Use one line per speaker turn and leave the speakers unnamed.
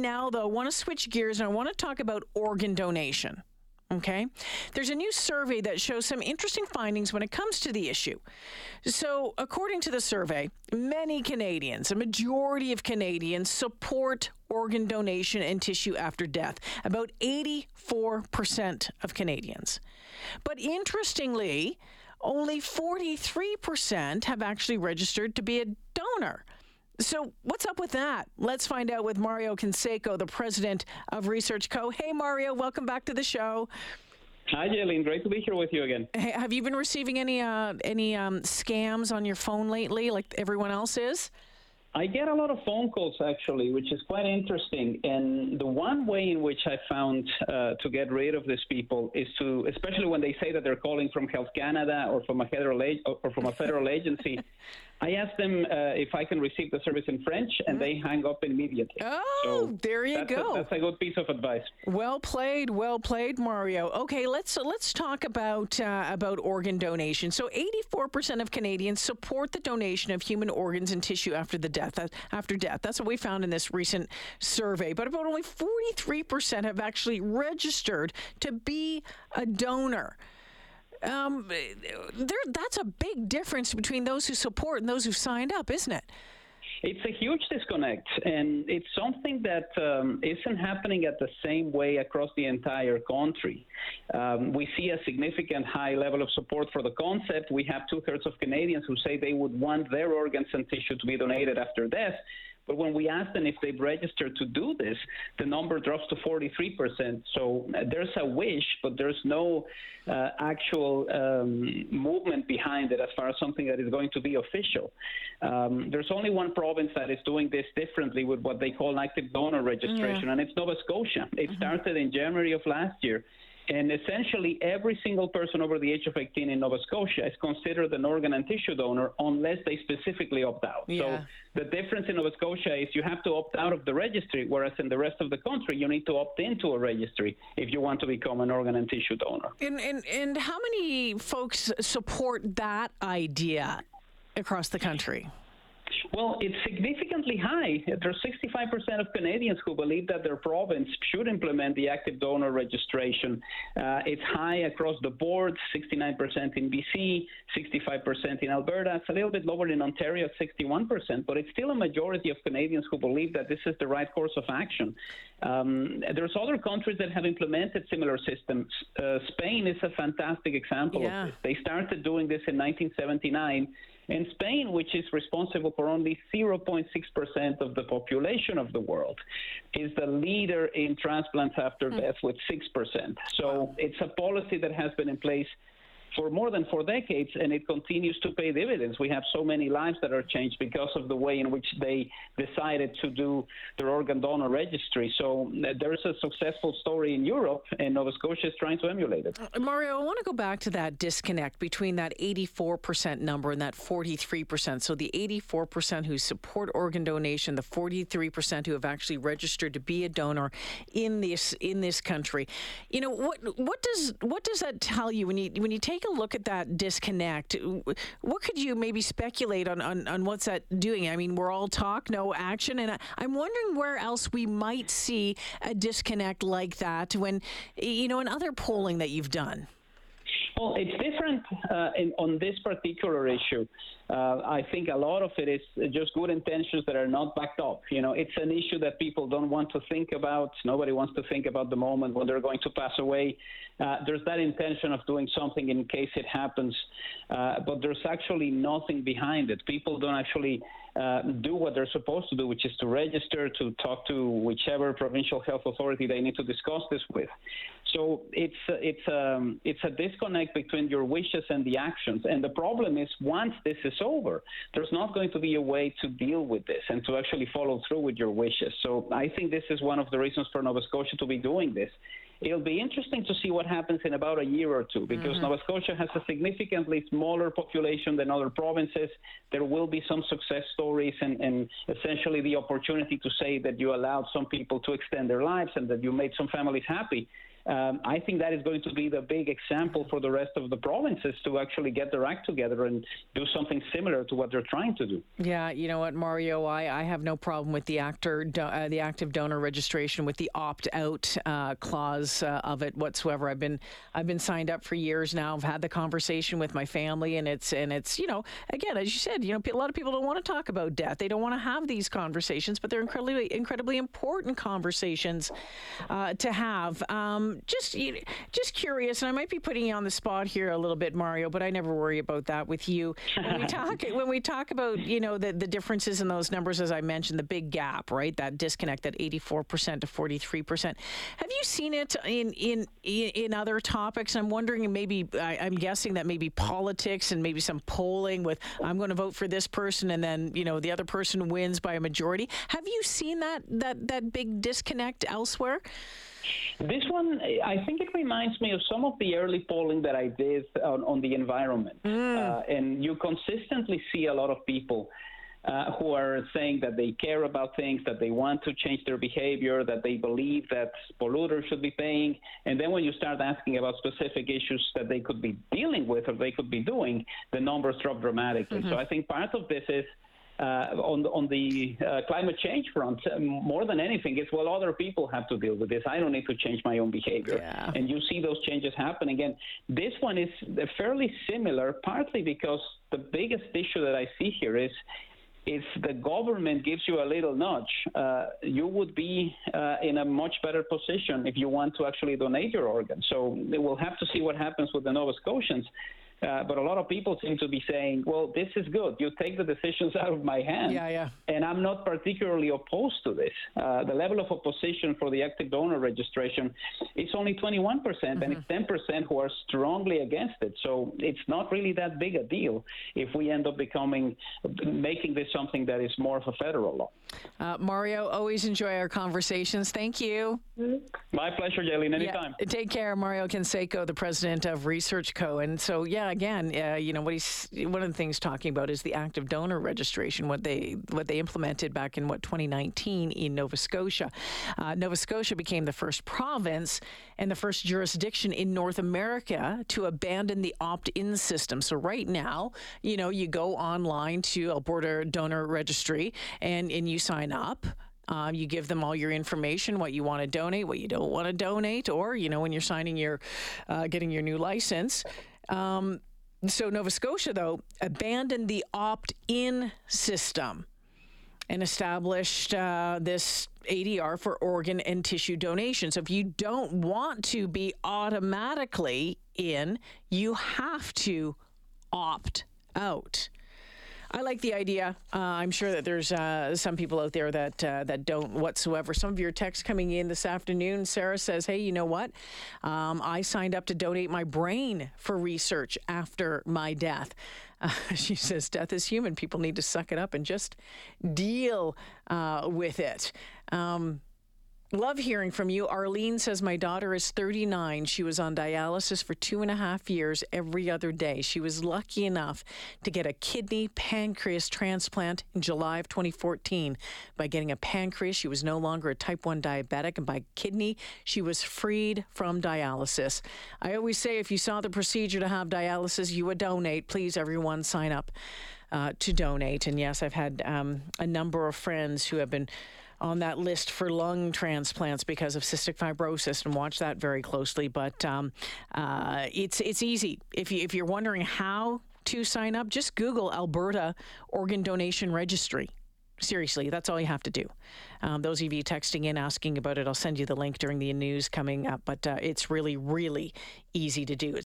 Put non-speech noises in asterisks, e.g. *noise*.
now, though, I want to switch gears and I want to talk about organ donation. Okay. There's a new survey that shows some interesting findings when it comes to the issue. So, according to the survey, many Canadians, a majority of Canadians, support organ donation and tissue after death. About 84% of Canadians. But interestingly, only 43% have actually registered to be a donor. So, what's up with that? Let's find out with Mario Canseco, the president of Research Co. Hey, Mario, welcome back to the show.
Hi, Jaylene. Great to be here with you again.
Hey, have you been receiving any uh, any um, scams on your phone lately, like everyone else is?
I get a lot of phone calls actually, which is quite interesting. And the one way in which I found uh, to get rid of these people is to, especially when they say that they're calling from Health Canada or from a federal or from a federal *laughs* agency, I ask them uh, if I can receive the service in French, and mm-hmm. they hang up immediately.
Oh, so there you
that's
go.
A, that's a good piece of advice.
Well played, well played, Mario. Okay, let's let's talk about uh, about organ donation. So, 84% of Canadians support the donation of human organs and tissue after the death. After death, that's what we found in this recent survey. But about only 43% have actually registered to be a donor um, there, that's a big difference between those who support and those who signed up, isn't it?
It's a huge disconnect, and it's something that um, not happening at the same way across the entire country. Um, we see a significant high level of support for the concept. We have two thirds of Canadians who say they would want their organs and tissue to be donated after death. But when we ask them if they've registered to do this, the number drops to 43%. So uh, there's a wish, but there's no uh, actual um, movement behind it as far as something that is going to be official. Um, there's only one province that is doing this differently with what they call active donor registration, yeah. and it's Nova Scotia. It mm-hmm. started in January of last year. And essentially, every single person over the age of 18 in Nova Scotia is considered an organ and tissue donor unless they specifically opt out. Yeah. So the difference in Nova Scotia is you have to opt out of the registry, whereas in the rest of the country, you need to opt into a registry if you want to become an organ and tissue donor.
And, and, and how many folks support that idea across the country?
Well, it's significantly high. There's 65% of Canadians who believe that their province should implement the active donor registration. Uh, it's high across the board 69% in BC, 65% in Alberta. It's a little bit lower in Ontario 61%, but it's still a majority of Canadians who believe that this is the right course of action. Um, there's other countries that have implemented similar systems. Uh, Spain is a fantastic example yeah. of this. They started doing this in 1979 and Spain, which is responsible for only 0.6% of the population of the world, is the leader in transplants after mm. death with 6%. So wow. it's a policy that has been in place for more than four decades, and it continues to pay dividends. We have so many lives that are changed because of the way in which they decided to do their organ donor registry. So uh, there's a successful story in Europe, and Nova Scotia is trying to emulate it.
Uh, Mario, I want to go back to that disconnect between that 84% number and that 43%. So the 84% who support organ donation, the 43% who have actually registered to be a donor in this in this country. You know what what does what does that tell you when you when you take a look at that disconnect, what could you maybe speculate on, on, on what's that doing? I mean, we're all talk, no action. And I, I'm wondering where else we might see a disconnect like that when, you know, in other polling that you've done.
Well, it's different uh, in, on this particular issue. Uh, I think a lot of it is just good intentions that are not backed up. You know, it's an issue that people don't want to think about. Nobody wants to think about the moment when they're going to pass away. Uh, there's that intention of doing something in case it happens, uh, but there's actually nothing behind it. People don't actually uh, do what they're supposed to do, which is to register, to talk to whichever provincial health authority they need to discuss this with. So it's it's um, it's a disconnect between your wishes and the actions. And the problem is, once this is over, there's not going to be a way to deal with this and to actually follow through with your wishes. So I think this is one of the reasons for Nova Scotia to be doing this It'll be interesting to see what happens in about a year or two because mm-hmm. Nova Scotia has a significantly smaller population than other provinces. There will be some success stories and, and essentially the opportunity to say that you allowed some people to extend their lives and that you made some families happy. Um, I think that is going to be the big example for the rest of the provinces to actually get their act together and do something similar to what they're trying to do.
Yeah, you know what, Mario, I, I have no problem with the actor do, uh, the active donor registration with the opt out uh, clause uh, of it whatsoever. I've been I've been signed up for years now. I've had the conversation with my family, and it's and it's you know again as you said, you know a lot of people don't want to talk about death. They don't want to have these conversations, but they're incredibly incredibly important conversations uh, to have. Um, just just curious, and I might be putting you on the spot here a little bit, Mario, but I never worry about that with you. When we *laughs* talk when we talk about you know the the differences in those numbers, as I mentioned, the big gap, right? That disconnect, that 84% to 43%. Have you seen it in in in other topics? I'm wondering, maybe I, am guessing that maybe politics and maybe some polling with I'm going to vote for this person, and then you know the other person wins by a majority. Have you seen that that that big disconnect elsewhere?
This one, I think it reminds me of some of the early polling that I did on, on the environment. Mm. Uh, and you consistently see a lot of people uh, who are saying that they care about things, that they want to change their behavior, that they believe that polluters should be paying. And then when you start asking about specific issues that they could be dealing with or they could be doing, the numbers drop dramatically. Mm-hmm. So I think part of this is on on the uh, climate change front, um, more than anything, is well, other people have to deal with this. I don't need to change my own behavior. Yeah. And you see those changes happen again. this one is fairly similar, partly because the biggest issue that I see here is if the government gives you a little nudge, uh, you would be uh, in a much better position if you want to actually donate your organ. So we'll have to see what happens with the Nova Scotians. Uh, but a lot of people seem to be saying, well, this is good. You take the decisions out of my hands.
Yeah, yeah.
And I'm not particularly opposed to this. Uh, the level of opposition for the active donor registration is only 21%, percent mm-hmm. and it's 10% who are strongly against it. So it's not really that big a deal if we end up becoming, making this something that is more of a federal law.
Uh, Mario, always enjoy our conversations. Thank you.
My pleasure, Jaylene. Anytime.
Yeah, take care. Mario Canseco, the president of Research Co. And so, yeah, again, uh, you know what he's one of the things talking about is the active donor registration. What they what they implemented back in what 2019 in Nova Scotia. Uh, Nova Scotia became the first province and the first jurisdiction in North America to abandon the opt-in system. So right now, you know, you go online to Alberta Donor Registry and and you sign up. Um, you give them all your information, what you want to donate, what you don't want to donate, or you know when you're signing your, uh, getting your new license, um, so Nova Scotia, though, abandoned the opt in system and established uh, this ADR for organ and tissue donation. So if you don't want to be automatically in, you have to opt out. I like the idea. Uh, I'm sure that there's uh, some people out there that uh, that don't whatsoever. Some of your texts coming in this afternoon. Sarah says, "Hey, you know what? Um, I signed up to donate my brain for research after my death." *laughs* She says, "Death is human. People need to suck it up and just deal uh, with it." Um, Love hearing from you. Arlene says, My daughter is 39. She was on dialysis for two and a half years every other day. She was lucky enough to get a kidney pancreas transplant in July of 2014. By getting a pancreas, she was no longer a type 1 diabetic, and by kidney, she was freed from dialysis. I always say if you saw the procedure to have dialysis, you would donate. Please, everyone, sign up uh, to donate. And yes, I've had um, a number of friends who have been on that list for lung transplants because of cystic fibrosis, and watch that very closely. But um, uh, it's it's easy if you if you're wondering how to sign up, just Google Alberta Organ Donation Registry. Seriously, that's all you have to do. Um, those of you texting in asking about it, I'll send you the link during the news coming up. But uh, it's really, really easy to do.